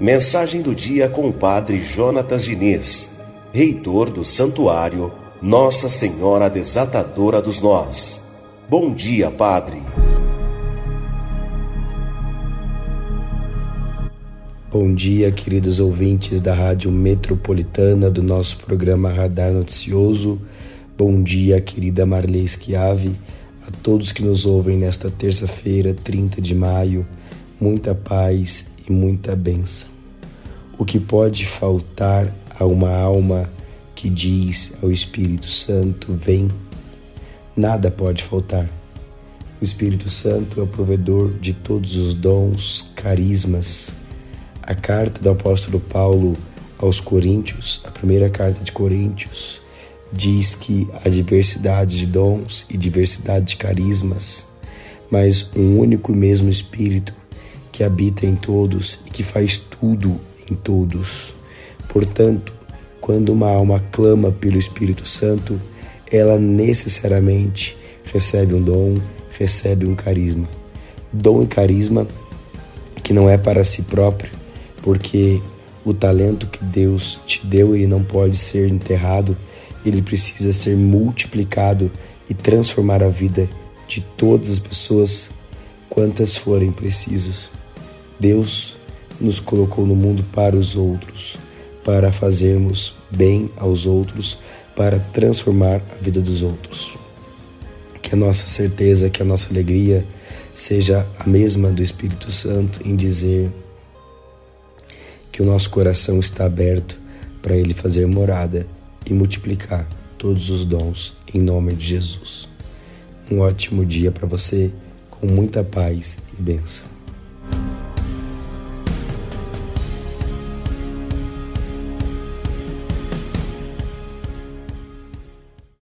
Mensagem do dia com o Padre Jonatas Diniz, reitor do Santuário Nossa Senhora Desatadora dos Nós. Bom dia, Padre. Bom dia, queridos ouvintes da Rádio Metropolitana do nosso programa Radar Noticioso. Bom dia, querida Marley Schiave, a todos que nos ouvem nesta terça-feira, 30 de maio. Muita paz e muita bênção. O que pode faltar a uma alma que diz ao Espírito Santo: Vem? Nada pode faltar. O Espírito Santo é o provedor de todos os dons, carismas, a carta do apóstolo Paulo aos Coríntios, a primeira carta de Coríntios, diz que há diversidade de dons e diversidade de carismas, mas um único e mesmo Espírito que habita em todos e que faz tudo em todos. Portanto, quando uma alma clama pelo Espírito Santo, ela necessariamente recebe um dom, recebe um carisma. Dom e carisma que não é para si próprio, porque o talento que Deus te deu ele não pode ser enterrado, ele precisa ser multiplicado e transformar a vida de todas as pessoas quantas forem precisos. Deus nos colocou no mundo para os outros, para fazermos bem aos outros, para transformar a vida dos outros. Que a nossa certeza, que a nossa alegria seja a mesma do Espírito Santo em dizer que o nosso coração está aberto para Ele fazer morada e multiplicar todos os dons em nome de Jesus. Um ótimo dia para você, com muita paz e bênção.